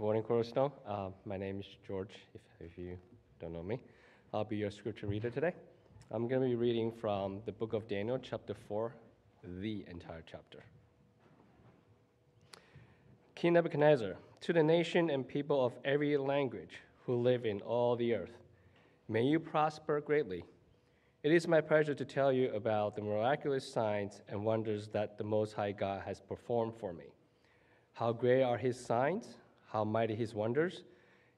morning, Cornerstone. Uh, my name is George, if, if you don't know me. I'll be your scripture reader today. I'm going to be reading from the book of Daniel, chapter 4, the entire chapter. King Nebuchadnezzar, to the nation and people of every language who live in all the earth, may you prosper greatly. It is my pleasure to tell you about the miraculous signs and wonders that the Most High God has performed for me. How great are his signs, how mighty his wonders.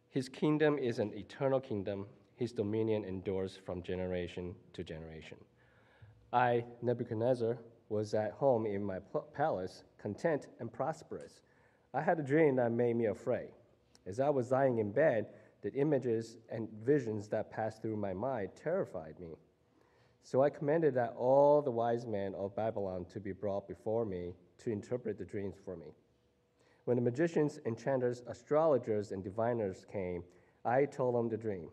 His kingdom is an eternal kingdom, his dominion endures from generation to generation. I, Nebuchadnezzar, was at home in my palace, content and prosperous. I had a dream that made me afraid. As I was lying in bed, the images and visions that passed through my mind terrified me. So I commanded that all the wise men of Babylon to be brought before me to interpret the dreams for me. When the magicians, enchanters, astrologers, and diviners came, I told them the dream,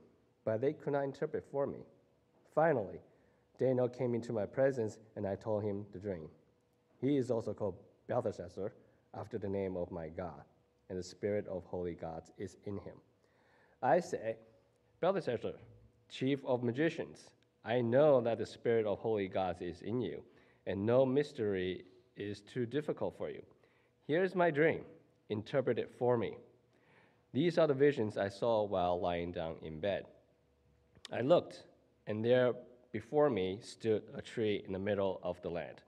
but they could not interpret for me. Finally, Daniel came into my presence, and I told him the dream. He is also called Belteshazzar, after the name of my God, and the spirit of holy gods is in him. I say, Belteshazzar, chief of magicians, I know that the spirit of holy gods is in you, and no mystery is too difficult for you. Here is my dream interpret it for me. These are the visions I saw while lying down in bed. I looked, and there before me stood a tree in the middle of the land.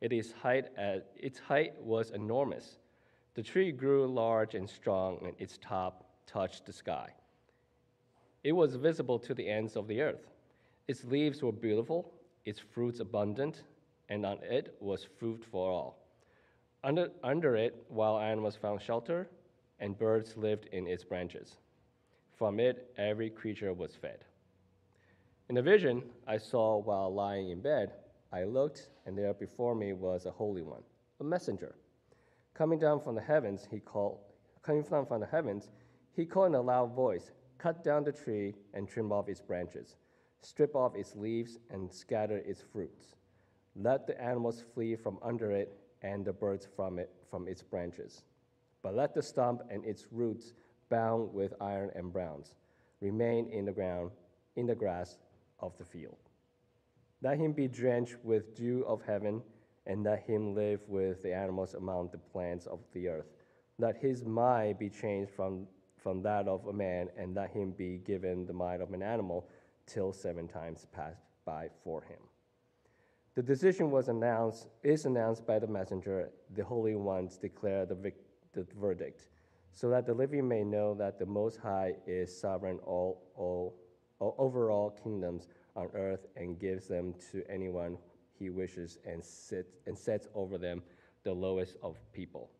It is height at, its height was enormous. The tree grew large and strong, and its top touched the sky. It was visible to the ends of the earth. Its leaves were beautiful, its fruits abundant, and on it was fruit for all. Under, under it, wild animals found shelter, and birds lived in its branches. From it, every creature was fed. In a vision I saw while lying in bed, I looked, and there before me was a holy one, a messenger. Coming down from the heavens, he called, coming down from the heavens, he called in a loud voice, Cut down the tree and trim off its branches, strip off its leaves and scatter its fruits. Let the animals flee from under it and the birds from it from its branches. But let the stump and its roots, bound with iron and bronze, remain in the ground, in the grass of the field. Let him be drenched with dew of heaven, and let him live with the animals among the plants of the earth. Let his mind be changed from, from that of a man, and let him be given the mind of an animal, till seven times pass by for him. The decision was announced, is announced by the messenger. The holy ones declare the, vic, the verdict, so that the living may know that the Most High is sovereign all, all, all, over all kingdoms on earth and gives them to anyone he wishes and, and sets over them the lowest of people.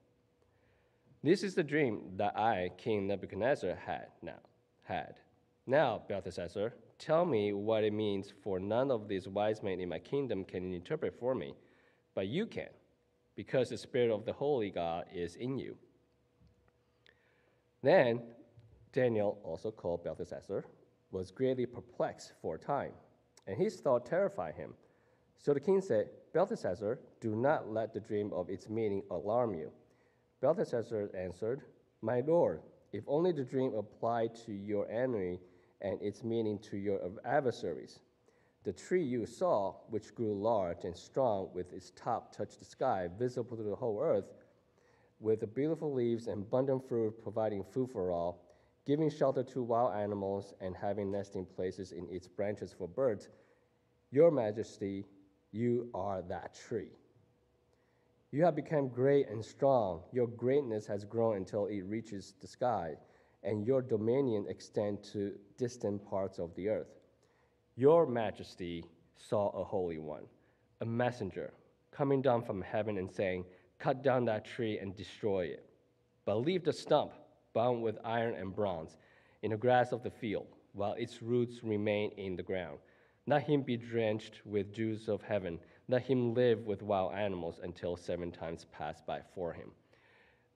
This is the dream that I, King Nebuchadnezzar, had now. Had. Now, Belteshazzar, Tell me what it means, for none of these wise men in my kingdom can interpret for me, but you can, because the Spirit of the Holy God is in you. Then Daniel, also called Belteshazzar, was greatly perplexed for a time, and his thought terrified him. So the king said, Belteshazzar, do not let the dream of its meaning alarm you. Belteshazzar answered, My lord, if only the dream applied to your enemy and its meaning to your adversaries. The tree you saw, which grew large and strong, with its top touched the sky, visible to the whole earth, with the beautiful leaves and abundant fruit, providing food for all, giving shelter to wild animals, and having nesting places in its branches for birds. Your Majesty, you are that tree. You have become great and strong. Your greatness has grown until it reaches the sky and your dominion extend to distant parts of the earth. Your majesty saw a holy one, a messenger, coming down from heaven and saying, Cut down that tree and destroy it. But leave the stump, bound with iron and bronze, in the grass of the field, while its roots remain in the ground. Let him be drenched with dews of heaven. Let him live with wild animals until seven times pass by for him.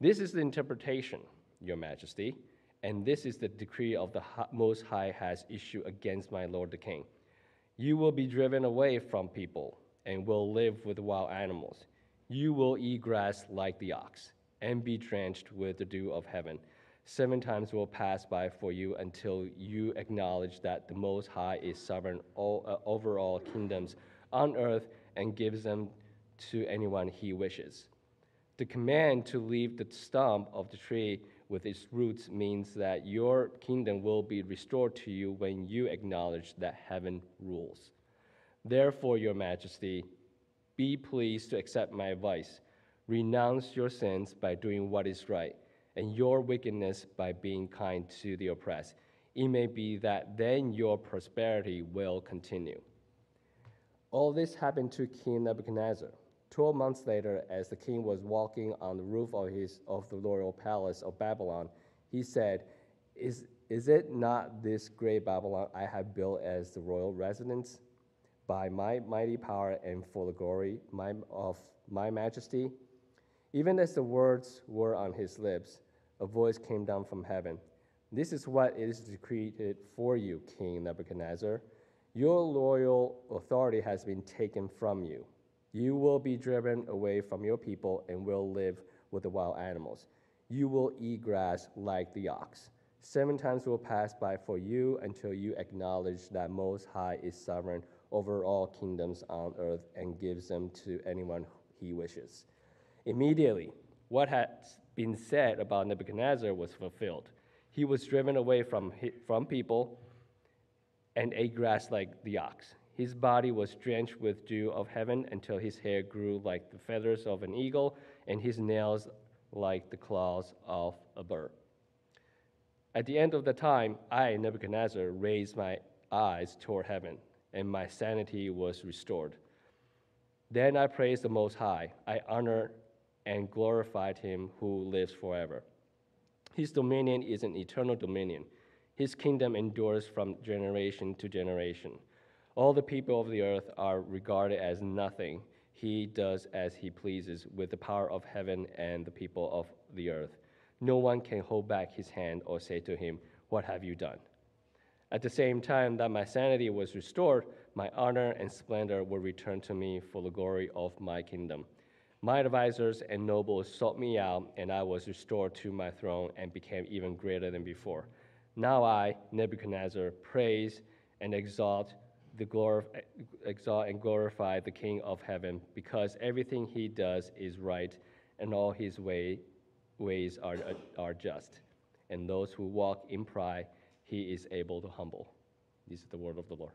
This is the interpretation, Your Majesty and this is the decree of the Most High has issued against my lord the king. You will be driven away from people and will live with wild animals. You will eat grass like the ox and be drenched with the dew of heaven. Seven times will pass by for you until you acknowledge that the Most High is sovereign all, uh, over all kingdoms on earth and gives them to anyone he wishes. The command to leave the stump of the tree with its roots means that your kingdom will be restored to you when you acknowledge that heaven rules. Therefore, Your Majesty, be pleased to accept my advice. Renounce your sins by doing what is right, and your wickedness by being kind to the oppressed. It may be that then your prosperity will continue. All this happened to King Nebuchadnezzar. Twelve months later, as the king was walking on the roof of, his, of the royal palace of Babylon, he said, is, is it not this great Babylon I have built as the royal residence? By my mighty power and for the glory my, of my majesty? Even as the words were on his lips, a voice came down from heaven. This is what is decreed for you, King Nebuchadnezzar. Your loyal authority has been taken from you. You will be driven away from your people and will live with the wild animals. You will eat grass like the ox. Seven times will pass by for you until you acknowledge that Most High is sovereign over all kingdoms on earth and gives them to anyone he wishes. Immediately, what had been said about Nebuchadnezzar was fulfilled. He was driven away from, from people and ate grass like the ox. His body was drenched with dew of heaven until his hair grew like the feathers of an eagle and his nails like the claws of a bird. At the end of the time, I, Nebuchadnezzar, raised my eyes toward heaven, and my sanity was restored. Then I praised the Most High. I honored and glorified him who lives forever. His dominion is an eternal dominion. His kingdom endures from generation to generation. All the people of the earth are regarded as nothing. He does as he pleases with the power of heaven and the people of the earth. No one can hold back his hand or say to him, What have you done? At the same time that my sanity was restored, my honor and splendor were returned to me for the glory of my kingdom. My advisors and nobles sought me out, and I was restored to my throne and became even greater than before. Now I, Nebuchadnezzar, praise and exalt the glor- exalt and glorify the King of heaven, because everything he does is right, and all his way, ways are, are just. And those who walk in pride, he is able to humble. This is the word of the Lord.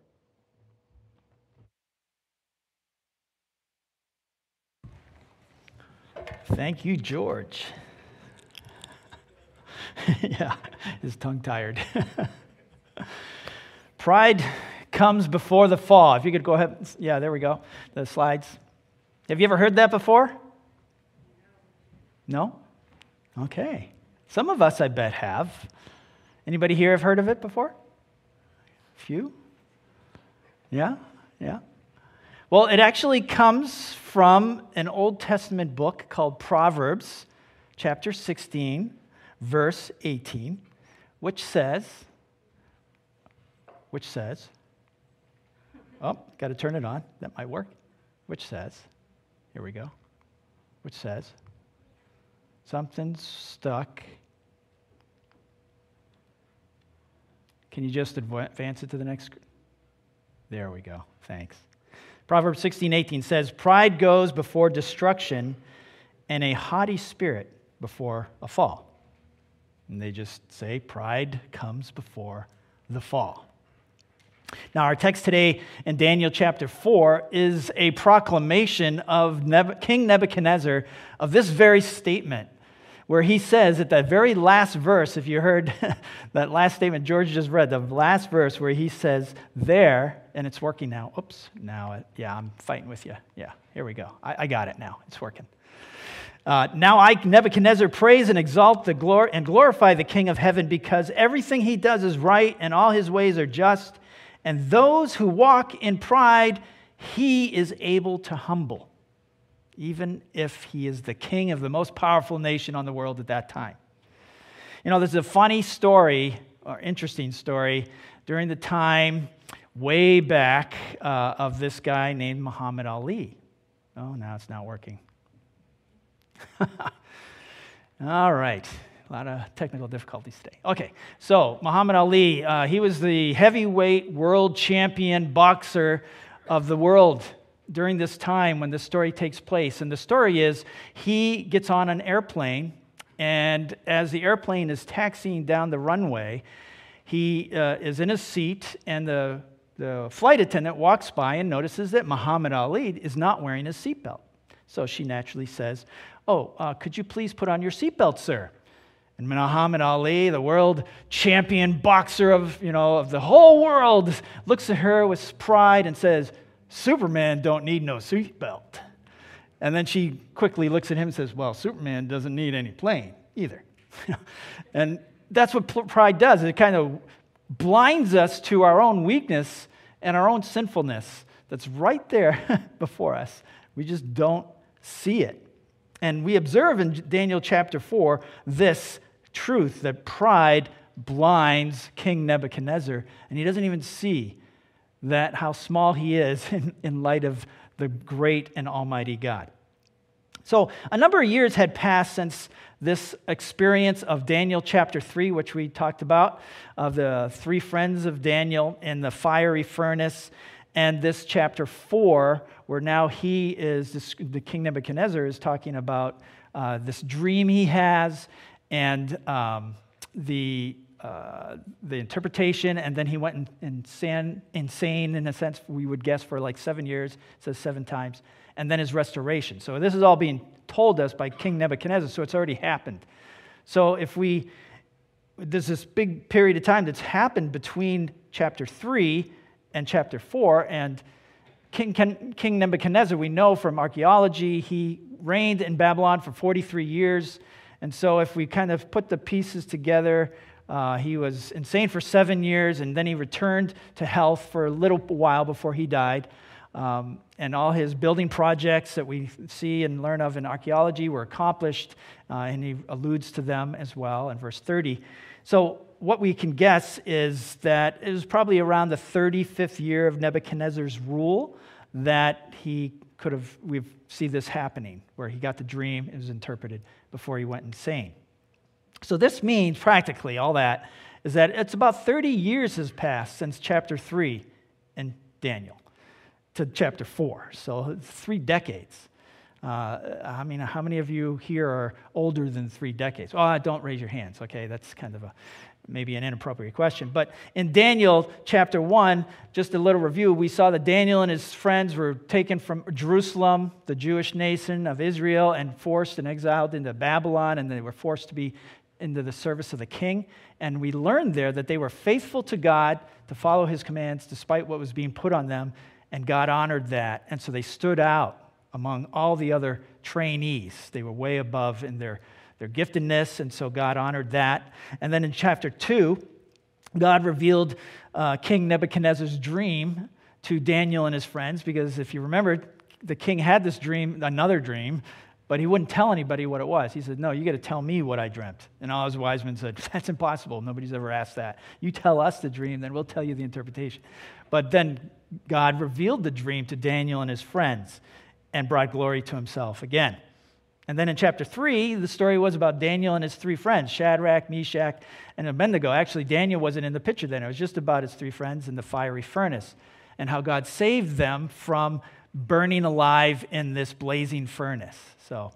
Thank you, George. yeah, his tongue tired. Pride comes before the fall. If you could go ahead. Yeah, there we go. The slides. Have you ever heard that before? No? Okay. Some of us, I bet, have. Anybody here have heard of it before? A few? Yeah? Yeah? Well, it actually comes from an Old Testament book called Proverbs, chapter 16, verse 18, which says, which says, Oh, got to turn it on. That might work. Which says, here we go. Which says, something's stuck. Can you just advance it to the next? Screen? There we go. Thanks. Proverbs 16, 18 says, Pride goes before destruction, and a haughty spirit before a fall. And they just say, Pride comes before the fall. Now, our text today in Daniel chapter 4 is a proclamation of King Nebuchadnezzar of this very statement, where he says at that very last verse, if you heard that last statement George just read, the last verse where he says, There, and it's working now. Oops, now, yeah, I'm fighting with you. Yeah, here we go. I, I got it now. It's working. Uh, now I, Nebuchadnezzar, praise and exalt the glor- and glorify the King of heaven because everything he does is right and all his ways are just and those who walk in pride, he is able to humble, even if he is the king of the most powerful nation on the world at that time. You know, there's a funny story, or interesting story, during the time way back uh, of this guy named Muhammad Ali. Oh, now it's not working. All right, A lot of technical difficulties today. Okay, so Muhammad Ali, uh, he was the heavyweight world champion boxer of the world during this time when this story takes place. And the story is he gets on an airplane, and as the airplane is taxiing down the runway, he uh, is in his seat, and the, the flight attendant walks by and notices that Muhammad Ali is not wearing his seatbelt. So she naturally says, Oh, uh, could you please put on your seatbelt, sir? And Muhammad Ali, the world champion boxer of, you know, of the whole world, looks at her with pride and says, Superman don't need no seatbelt. And then she quickly looks at him and says, Well, Superman doesn't need any plane either. and that's what pride does. It kind of blinds us to our own weakness and our own sinfulness that's right there before us. We just don't see it. And we observe in Daniel chapter 4 this truth that pride blinds King Nebuchadnezzar, and he doesn't even see that how small he is in, in light of the great and almighty God. So, a number of years had passed since this experience of Daniel chapter 3, which we talked about, of the three friends of Daniel in the fiery furnace, and this chapter 4, where now he is, the king Nebuchadnezzar is talking about uh, this dream he has and um, the uh, the interpretation, and then he went insane, insane in a sense, we would guess, for like seven years, says seven times, and then his restoration. So this is all being told us by King Nebuchadnezzar, so it's already happened. So if we, there's this big period of time that's happened between chapter 3 and chapter 4, and King, King Nebuchadnezzar, we know from archaeology, he reigned in Babylon for 43 years. And so, if we kind of put the pieces together, uh, he was insane for seven years, and then he returned to health for a little while before he died. Um, and all his building projects that we see and learn of in archaeology were accomplished, uh, and he alludes to them as well in verse 30. So, what we can guess is that it was probably around the 35th year of Nebuchadnezzar's rule that he could have, we see this happening, where he got the dream, it was interpreted before he went insane. So, this means practically all that is that it's about 30 years has passed since chapter 3 in Daniel to chapter 4. So, three decades. Uh, I mean, how many of you here are older than three decades? Oh, don't raise your hands, okay? That's kind of a maybe an inappropriate question. But in Daniel chapter 1, just a little review, we saw that Daniel and his friends were taken from Jerusalem, the Jewish nation of Israel, and forced and exiled into Babylon, and they were forced to be into the service of the king. And we learned there that they were faithful to God to follow his commands despite what was being put on them, and God honored that. And so they stood out among all the other trainees. They were way above in their, their giftedness, and so God honored that. And then in chapter 2, God revealed uh, King Nebuchadnezzar's dream to Daniel and his friends, because if you remember, the king had this dream, another dream, but he wouldn't tell anybody what it was. He said, No, you got to tell me what I dreamt. And all his wise men said, That's impossible. Nobody's ever asked that. You tell us the dream, then we'll tell you the interpretation. But then God revealed the dream to Daniel and his friends and brought glory to himself again. And then in chapter 3, the story was about Daniel and his three friends, Shadrach, Meshach, and Abednego. Actually, Daniel wasn't in the picture then. It was just about his three friends in the fiery furnace and how God saved them from burning alive in this blazing furnace. So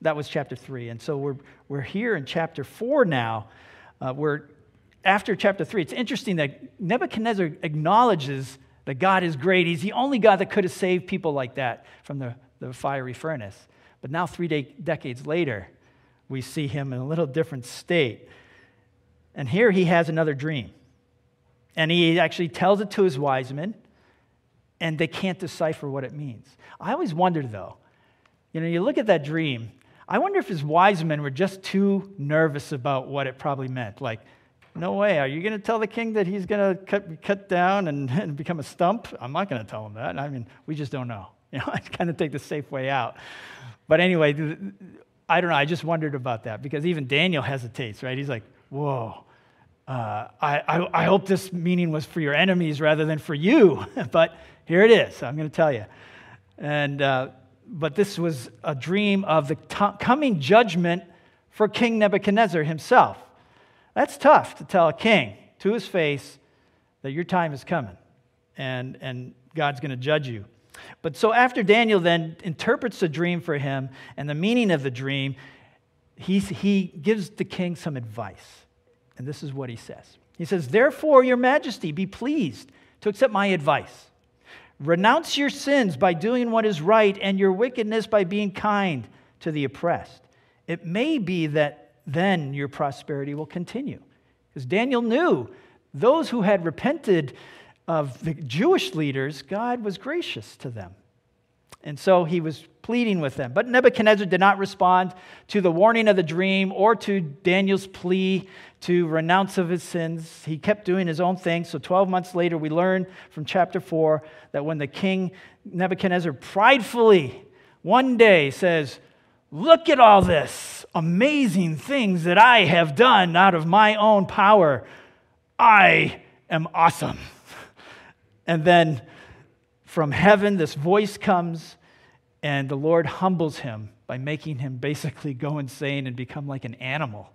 that was chapter 3. And so we're, we're here in chapter 4 now. Uh, we're after chapter 3. It's interesting that Nebuchadnezzar acknowledges that God is great. He's the only God that could have saved people like that from the, the fiery furnace. But now, three de- decades later, we see him in a little different state. And here he has another dream. And he actually tells it to his wise men, and they can't decipher what it means. I always wondered, though, you know, you look at that dream, I wonder if his wise men were just too nervous about what it probably meant. Like, no way. Are you going to tell the king that he's going to cut, cut down and, and become a stump? I'm not going to tell him that. I mean, we just don't know. You know, I kind of take the safe way out. But anyway, I don't know. I just wondered about that because even Daniel hesitates, right? He's like, whoa. Uh, I, I, I, hope this meaning was for your enemies rather than for you. but here it is. I'm going to tell you. And, uh, but this was a dream of the t- coming judgment for King Nebuchadnezzar himself. That's tough to tell a king to his face that your time is coming and, and God's going to judge you. But so after Daniel then interprets the dream for him and the meaning of the dream, he, he gives the king some advice. And this is what he says He says, Therefore, your majesty, be pleased to accept my advice. Renounce your sins by doing what is right and your wickedness by being kind to the oppressed. It may be that then your prosperity will continue. Because Daniel knew those who had repented of the Jewish leaders, God was gracious to them. And so he was pleading with them. But Nebuchadnezzar did not respond to the warning of the dream or to Daniel's plea to renounce of his sins. He kept doing his own thing. So 12 months later, we learn from chapter 4 that when the king Nebuchadnezzar pridefully one day says, Look at all this amazing things that I have done out of my own power. I am awesome. And then from heaven, this voice comes, and the Lord humbles him by making him basically go insane and become like an animal.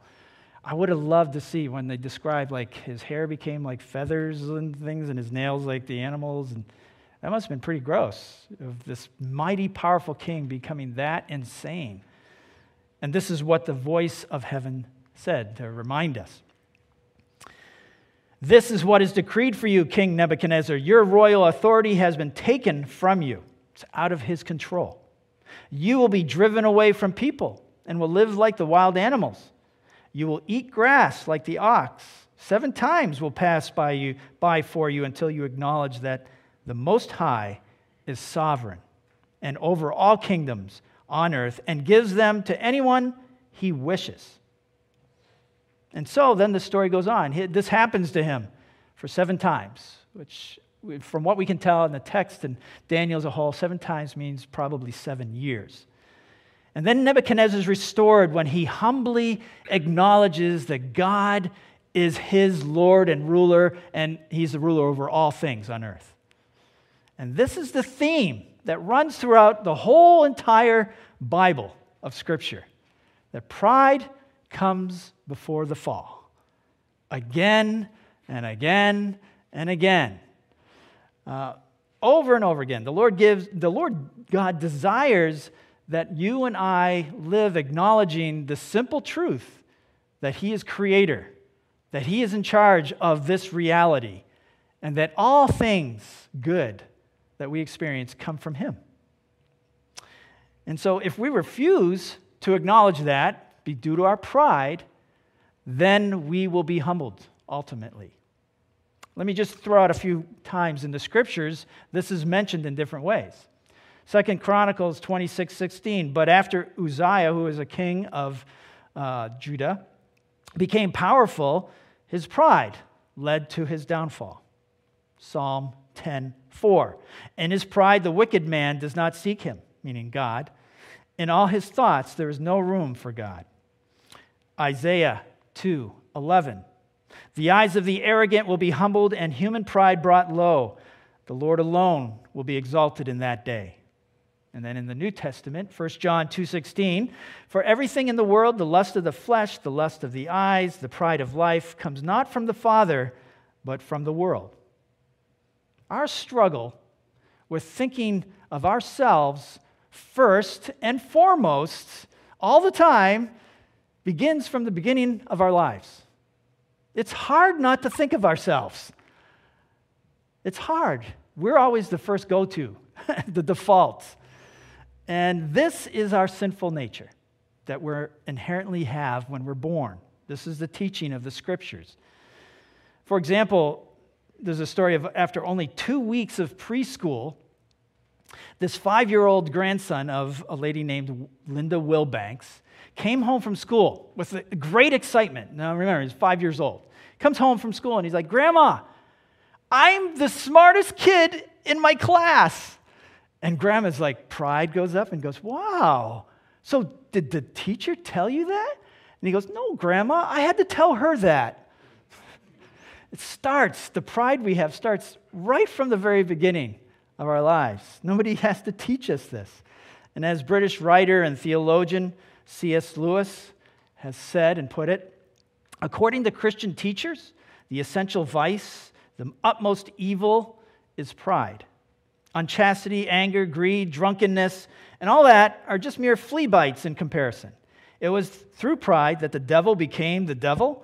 I would have loved to see when they described like his hair became like feathers and things, and his nails like the animals, and that must have been pretty gross of this mighty, powerful king becoming that insane. And this is what the voice of heaven said to remind us. This is what is decreed for you, King Nebuchadnezzar. Your royal authority has been taken from you, it's out of his control. You will be driven away from people and will live like the wild animals. You will eat grass like the ox. Seven times will pass by you by for you until you acknowledge that the Most High is sovereign and over all kingdoms on earth and gives them to anyone he wishes. And so then the story goes on. This happens to him for seven times, which, from what we can tell in the text and Daniel as a whole, seven times means probably seven years. And then Nebuchadnezzar is restored when he humbly acknowledges that God is his Lord and ruler, and he's the ruler over all things on earth. And this is the theme that runs throughout the whole entire Bible of Scripture that pride comes before the fall. Again and again and again. Uh, over and over again. The Lord gives, the Lord God desires that you and I live acknowledging the simple truth that He is creator, that He is in charge of this reality, and that all things good that we experience come from Him. And so, if we refuse to acknowledge that, be due to our pride, then we will be humbled ultimately. Let me just throw out a few times in the scriptures this is mentioned in different ways. Second Chronicles 26, 16. But after Uzziah, who was a king of uh, Judah, became powerful, his pride led to his downfall. Psalm 10, 4. In his pride, the wicked man does not seek him, meaning God. In all his thoughts, there is no room for God. Isaiah 2 11. The eyes of the arrogant will be humbled and human pride brought low. The Lord alone will be exalted in that day. And then in the New Testament, 1 John 2:16, for everything in the world, the lust of the flesh, the lust of the eyes, the pride of life comes not from the Father, but from the world. Our struggle with thinking of ourselves first and foremost all the time begins from the beginning of our lives. It's hard not to think of ourselves. It's hard. We're always the first go to, the default. And this is our sinful nature that we inherently have when we're born. This is the teaching of the scriptures. For example, there's a story of after only two weeks of preschool, this five year old grandson of a lady named Linda Wilbanks came home from school with great excitement. Now, remember, he's five years old. Comes home from school and he's like, Grandma, I'm the smartest kid in my class. And grandma's like, pride goes up and goes, Wow. So did the teacher tell you that? And he goes, No, Grandma, I had to tell her that. it starts, the pride we have starts right from the very beginning of our lives. Nobody has to teach us this. And as British writer and theologian C.S. Lewis has said and put it. According to Christian teachers, the essential vice, the utmost evil, is pride. Unchastity, anger, greed, drunkenness, and all that are just mere flea bites in comparison. It was through pride that the devil became the devil.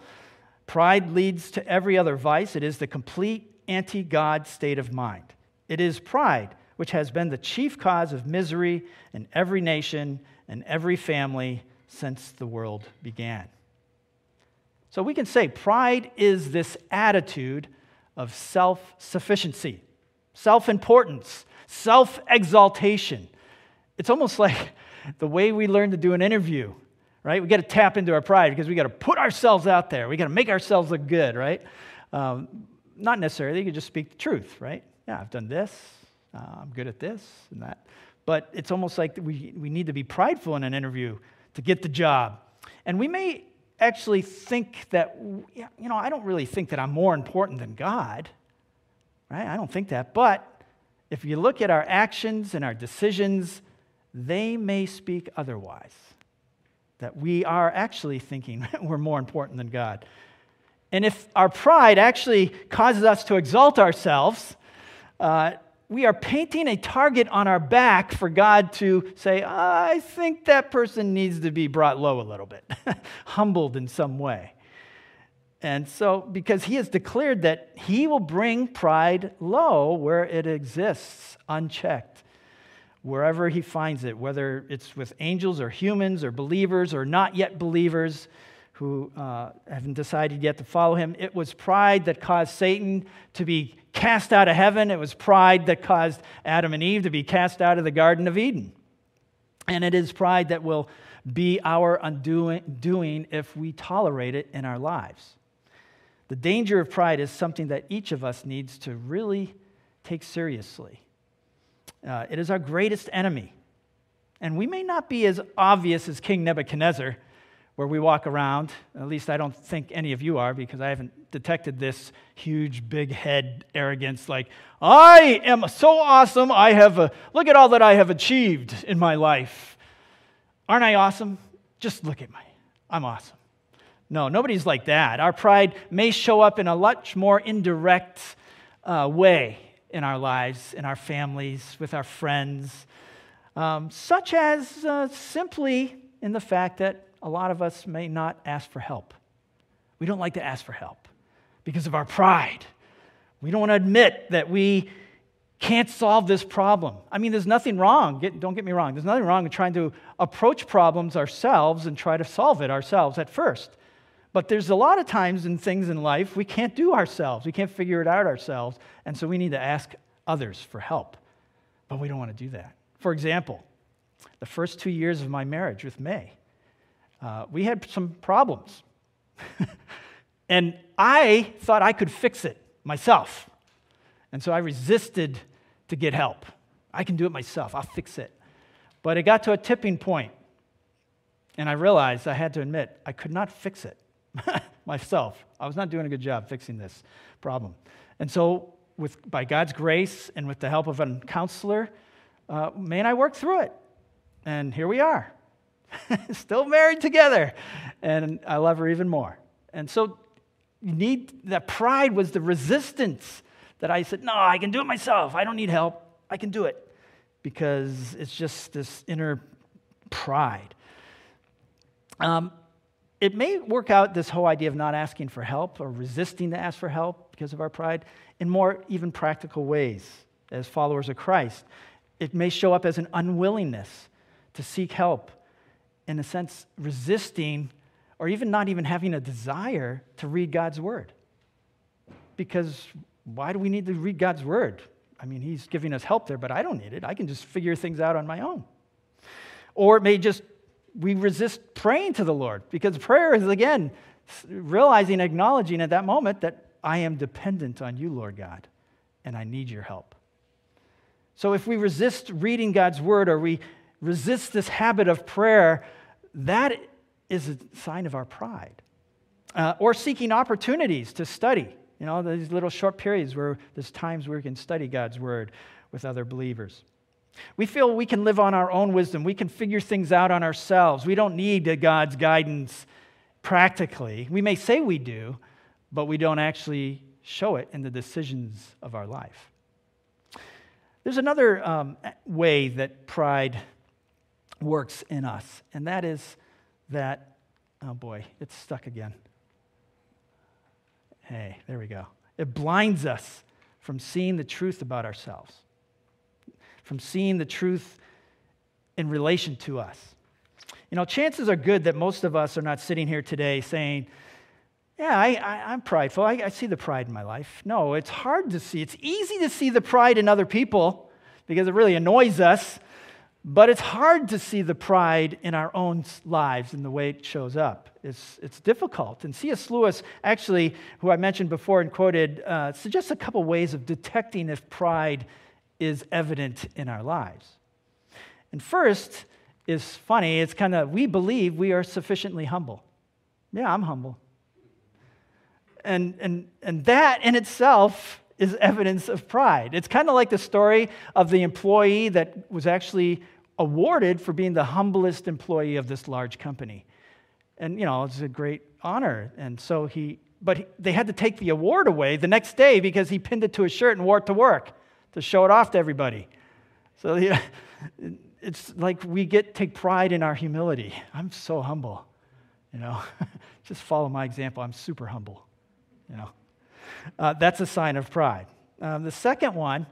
Pride leads to every other vice. It is the complete anti God state of mind. It is pride which has been the chief cause of misery in every nation and every family since the world began. So we can say pride is this attitude of self sufficiency, self importance, self exaltation. It's almost like the way we learn to do an interview, right? We got to tap into our pride because we got to put ourselves out there. We got to make ourselves look good, right? Um, not necessarily. You can just speak the truth, right? Yeah, I've done this. Uh, I'm good at this and that. But it's almost like we, we need to be prideful in an interview to get the job. And we may actually think that, you know, I don't really think that I'm more important than God, right? I don't think that. But if you look at our actions and our decisions, they may speak otherwise. That we are actually thinking we're more important than God. And if our pride actually causes us to exalt ourselves, uh, we are painting a target on our back for God to say, I think that person needs to be brought low a little bit, humbled in some way. And so, because he has declared that he will bring pride low where it exists, unchecked, wherever he finds it, whether it's with angels or humans or believers or not yet believers who uh, haven't decided yet to follow him. It was pride that caused Satan to be cast out of heaven. It was pride that caused Adam and Eve to be cast out of the Garden of Eden. And it is pride that will be our undoing if we tolerate it in our lives. The danger of pride is something that each of us needs to really take seriously. Uh, it is our greatest enemy. And we may not be as obvious as King Nebuchadnezzar where we walk around. At least I don't think any of you are because I haven't detected this huge, big head arrogance like, I am so awesome. I have, a, look at all that I have achieved in my life. Aren't I awesome? Just look at me. I'm awesome. No, nobody's like that. Our pride may show up in a much more indirect uh, way in our lives, in our families, with our friends, um, such as uh, simply in the fact that a lot of us may not ask for help. We don't like to ask for help because of our pride. We don't want to admit that we can't solve this problem. I mean, there's nothing wrong, get, don't get me wrong, there's nothing wrong with trying to approach problems ourselves and try to solve it ourselves at first. But there's a lot of times in things in life we can't do ourselves, we can't figure it out ourselves, and so we need to ask others for help. But we don't want to do that. For example, the first two years of my marriage with May, uh, we had some problems. and I thought I could fix it myself. And so I resisted to get help. I can do it myself, I'll fix it. But it got to a tipping point, and I realized I had to admit I could not fix it myself. I was not doing a good job fixing this problem. And so, with, by God's grace and with the help of a counselor, uh, May and I worked through it. And here we are. still married together. And I love her even more. And so, you need that pride was the resistance that I said, No, I can do it myself. I don't need help. I can do it. Because it's just this inner pride. Um, it may work out this whole idea of not asking for help or resisting to ask for help because of our pride in more even practical ways as followers of Christ. It may show up as an unwillingness to seek help in a sense, resisting or even not even having a desire to read God's word. Because why do we need to read God's word? I mean, He's giving us help there, but I don't need it. I can just figure things out on my own. Or it may just, we resist praying to the Lord because prayer is, again, realizing, acknowledging at that moment that I am dependent on you, Lord God, and I need your help. So if we resist reading God's word or we resist this habit of prayer, that is a sign of our pride. Uh, or seeking opportunities to study. You know, these little short periods where there's times where we can study God's word with other believers. We feel we can live on our own wisdom. We can figure things out on ourselves. We don't need God's guidance practically. We may say we do, but we don't actually show it in the decisions of our life. There's another um, way that pride works in us, and that is that, oh boy, it's stuck again. Hey, there we go. It blinds us from seeing the truth about ourselves, from seeing the truth in relation to us. You know, chances are good that most of us are not sitting here today saying, yeah, I, am prideful. I, I see the pride in my life. No, it's hard to see. It's easy to see the pride in other people because it really annoys us, but it's hard to see the pride in our own lives and the way it shows up. It's, it's difficult. And C.S. Lewis, actually, who I mentioned before and quoted, uh, suggests a couple ways of detecting if pride is evident in our lives. And first is funny. It's kind of, we believe we are sufficiently humble. Yeah, I'm humble. And, and, and that in itself is evidence of pride. It's kind of like the story of the employee that was actually awarded for being the humblest employee of this large company. And, you know, it's a great honor. And so he, but they had to take the award away the next day because he pinned it to his shirt and wore it to work to show it off to everybody. So, yeah, it's like we get take pride in our humility. I'm so humble, you know. Just follow my example. I'm super humble, you know. Uh, that's a sign of pride. Um, the second one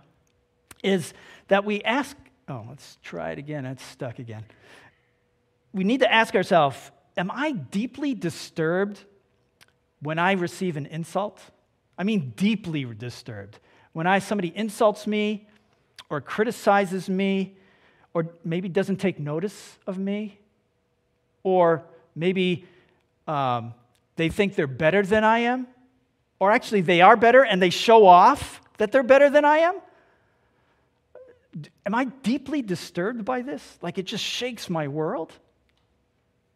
is that we ask, oh, let's try it again. It's stuck again. We need to ask ourselves Am I deeply disturbed when I receive an insult? I mean, deeply disturbed. When I, somebody insults me or criticizes me or maybe doesn't take notice of me or maybe um, they think they're better than I am or actually they are better and they show off that they're better than I am? Am I deeply disturbed by this? Like it just shakes my world?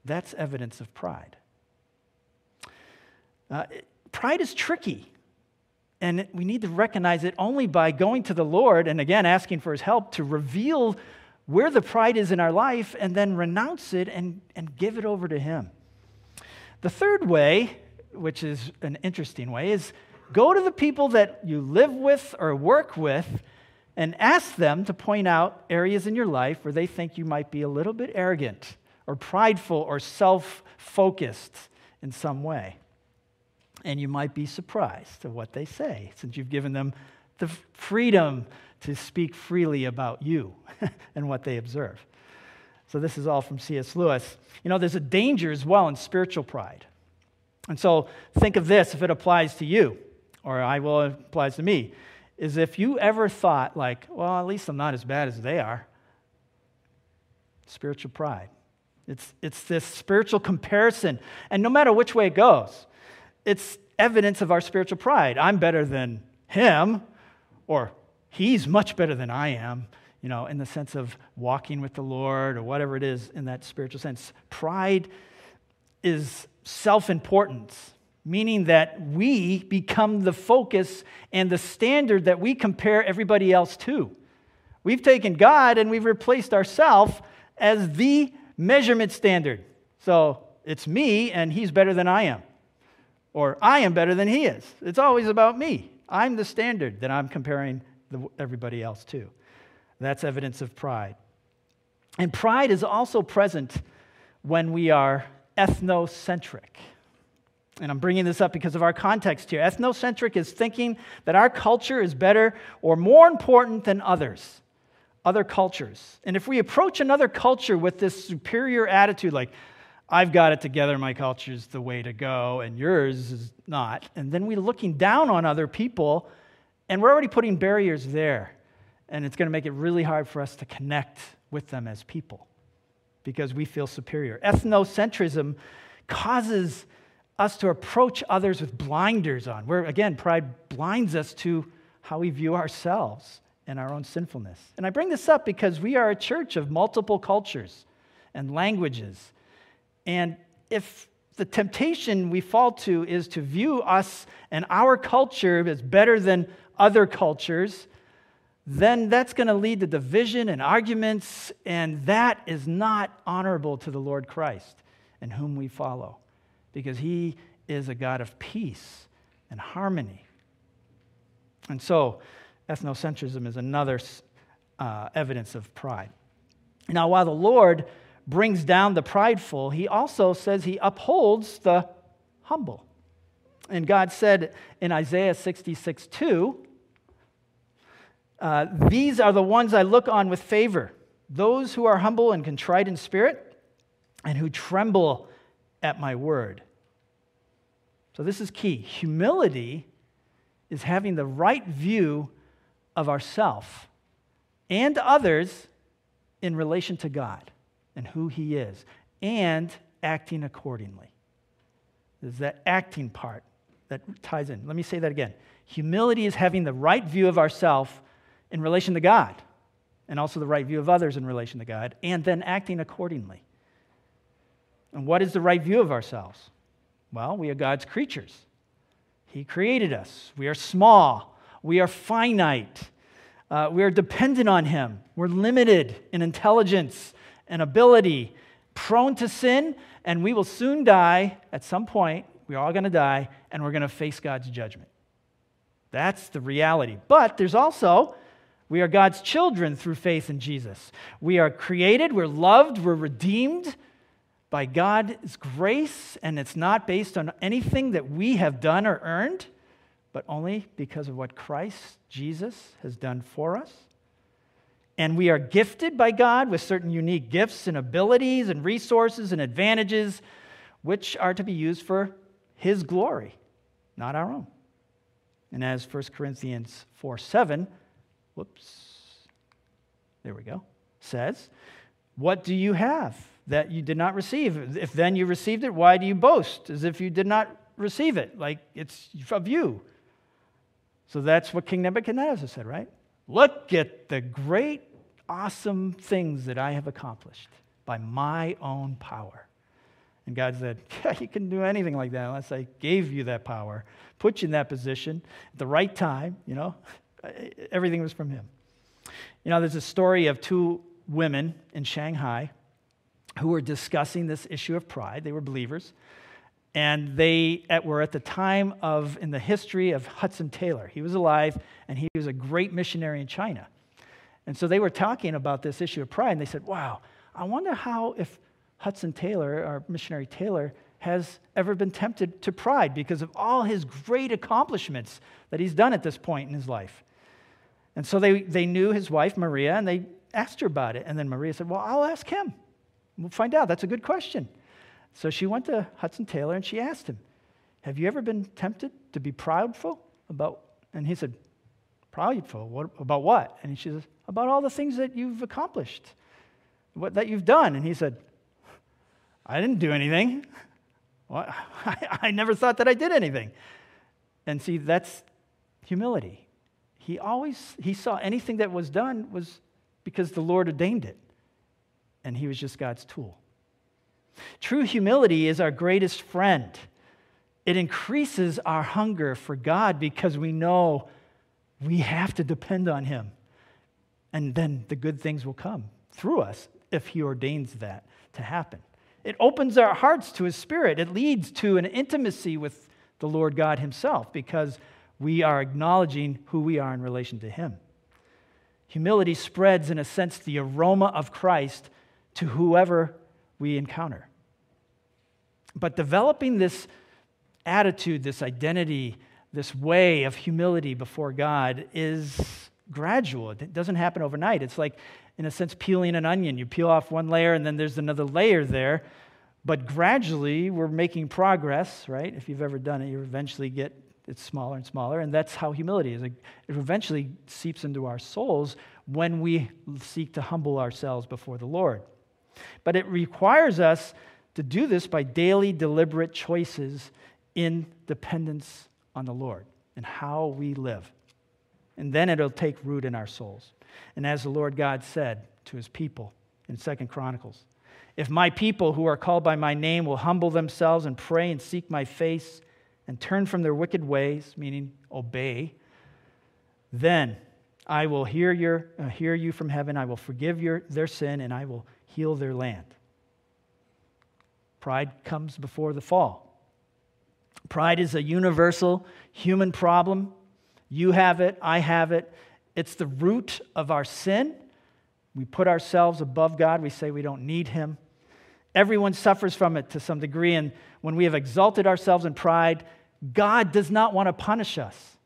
That's evidence of pride. Uh, pride is tricky, and we need to recognize it only by going to the Lord and again asking for his help to reveal where the pride is in our life and then renounce it and, and give it over to him. The third way which is an interesting way, is go to the people that you live with or work with and ask them to point out areas in your life where they think you might be a little bit arrogant or prideful or self focused in some way. And you might be surprised at what they say since you've given them the freedom to speak freely about you and what they observe. So, this is all from C.S. Lewis. You know, there's a danger as well in spiritual pride. And so think of this if it applies to you, or I will it applies to me, is if you ever thought, like, well, at least I'm not as bad as they are. Spiritual pride. It's, it's this spiritual comparison. And no matter which way it goes, it's evidence of our spiritual pride. I'm better than him, or he's much better than I am, you know, in the sense of walking with the Lord or whatever it is in that spiritual sense. Pride is self importance, meaning that we become the focus and the standard that we compare everybody else to. We've taken God and we've replaced ourselves as the measurement standard. So it's me and he's better than I am. Or I am better than he is. It's always about me. I'm the standard that I'm comparing the, everybody else to. That's evidence of pride. And pride is also present when we are ethnocentric. And I'm bringing this up because of our context here. Ethnocentric is thinking that our culture is better or more important than others, other cultures. And if we approach another culture with this superior attitude, like, I've got it together, my culture is the way to go, and yours is not, and then we're looking down on other people, and we're already putting barriers there. And it's going to make it really hard for us to connect with them as people because we feel superior. Ethnocentrism causes us to approach others with blinders on, where again, pride blinds us to how we view ourselves and our own sinfulness. And I bring this up because we are a church of multiple cultures and languages. And if the temptation we fall to is to view us and our culture as better than other cultures, then that's going to lead to division and arguments, and that is not honorable to the Lord Christ and whom we follow. because he is a God of peace and harmony. And so, ethnocentrism is another uh, evidence of pride. Now, while the Lord brings down the prideful, he also says he upholds the humble. And God said in Isaiah 66 2, uh, These are the ones I look on with favor, those who are humble and contrite in spirit, and who tremble at my word. So, this is key. Humility is having the right view of ourself and others in relation to God and who He is, and acting accordingly. There's that acting part that ties in. Let me say that again. Humility is having the right view of ourself in relation to God, and also the right view of others in relation to God, and then acting accordingly. And what is the right view of ourselves? Well, we are God's creatures. He created us. We are small. We are finite. Uh, we are dependent on Him. We're limited in intelligence and ability, prone to sin, and we will soon die at some point. We're all going to die, and we're going to face God's judgment. That's the reality. But there's also, we are God's children through faith in Jesus. We are created, we're loved, we're redeemed by God's grace, and it's not based on anything that we have done or earned, but only because of what Christ Jesus has done for us. And we are gifted by God with certain unique gifts and abilities and resources and advantages, which are to be used for His glory, not our own. And as 1 Corinthians 4 7, whoops, there we go, says, What do you have that you did not receive? If then you received it, why do you boast as if you did not receive it? Like it's of you. So that's what King Nebuchadnezzar said, right? Look at the great, awesome things that I have accomplished by my own power. And God said, Yeah, you can do anything like that unless I gave you that power, put you in that position at the right time, you know. Everything was from Him. You know, there's a story of two women in Shanghai who were discussing this issue of pride. They were believers. And they were at the time of, in the history of Hudson Taylor. He was alive and he was a great missionary in China. And so they were talking about this issue of pride and they said, wow, I wonder how if Hudson Taylor, our missionary Taylor, has ever been tempted to pride because of all his great accomplishments that he's done at this point in his life. And so they, they knew his wife, Maria, and they asked her about it. And then Maria said, Well, I'll ask him. We'll find out. That's a good question. So she went to Hudson Taylor and she asked him, Have you ever been tempted to be proudful about? And he said, Proudful? What, about what? And she says, About all the things that you've accomplished, what, that you've done. And he said, I didn't do anything. Well, I, I never thought that I did anything. And see, that's humility. He always he saw anything that was done was because the Lord ordained it. And he was just God's tool. True humility is our greatest friend. It increases our hunger for God because we know we have to depend on Him. And then the good things will come through us if He ordains that to happen. It opens our hearts to His Spirit. It leads to an intimacy with the Lord God Himself because we are acknowledging who we are in relation to Him. Humility spreads, in a sense, the aroma of Christ to whoever we encounter. But developing this attitude, this identity, this way of humility before God is gradual. It doesn't happen overnight. It's like, in a sense, peeling an onion. You peel off one layer and then there's another layer there. But gradually, we're making progress, right? If you've ever done it, you eventually get it smaller and smaller. And that's how humility is. It eventually seeps into our souls when we seek to humble ourselves before the Lord. But it requires us to do this by daily, deliberate choices in dependence on the Lord and how we live. And then it'll take root in our souls. And as the Lord God said to his people in Second Chronicles, if my people who are called by my name will humble themselves and pray and seek my face and turn from their wicked ways, meaning obey, then I will hear, your, uh, hear you from heaven. I will forgive your, their sin and I will heal their land. Pride comes before the fall. Pride is a universal human problem. You have it, I have it. It's the root of our sin. We put ourselves above God, we say we don't need Him. Everyone suffers from it to some degree, and when we have exalted ourselves in pride, God does not want to punish us.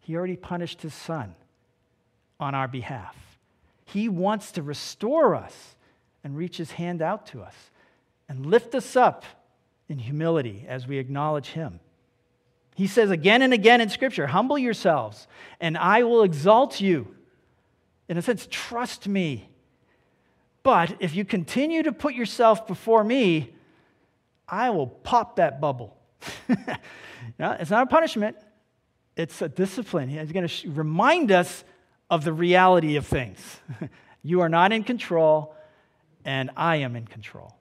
He already punished His Son on our behalf. He wants to restore us and reach His hand out to us and lift us up in humility as we acknowledge Him. He says again and again in Scripture, Humble yourselves, and I will exalt you. In a sense, trust me. But if you continue to put yourself before me, I will pop that bubble. now, it's not a punishment, it's a discipline. He's going to remind us of the reality of things. you are not in control, and I am in control.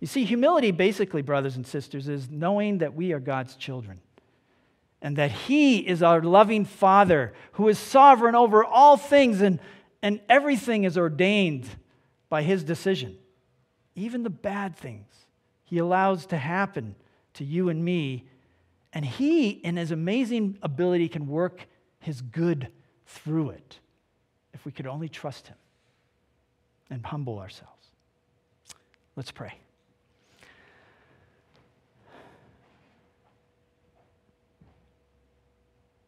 You see, humility, basically, brothers and sisters, is knowing that we are God's children and that He is our loving Father who is sovereign over all things and, and everything is ordained by His decision. Even the bad things He allows to happen to you and me. And He, in His amazing ability, can work His good through it if we could only trust Him and humble ourselves. Let's pray.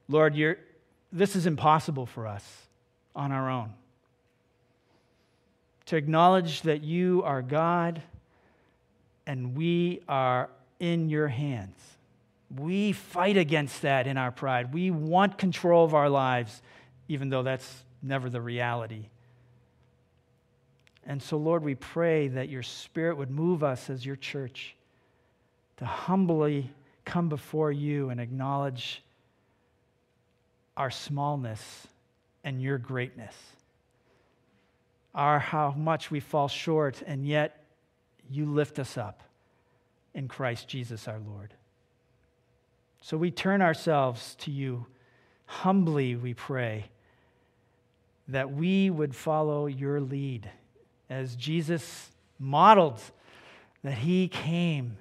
Lord, this is impossible for us on our own. To acknowledge that you are God and we are in your hands. We fight against that in our pride. We want control of our lives, even though that's never the reality. And so, Lord, we pray that your Spirit would move us as your church to humbly come before you and acknowledge our smallness and your greatness. Our how much we fall short, and yet you lift us up in Christ Jesus our Lord. So we turn ourselves to you. Humbly, we pray that we would follow your lead as Jesus modeled that he came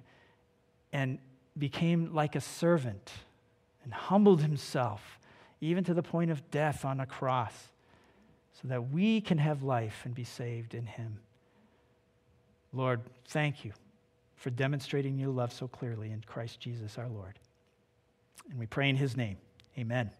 and became like a servant and humbled himself even to the point of death on a cross, so that we can have life and be saved in Him. Lord, thank you for demonstrating your love so clearly in Christ Jesus our Lord. And we pray in His name. Amen.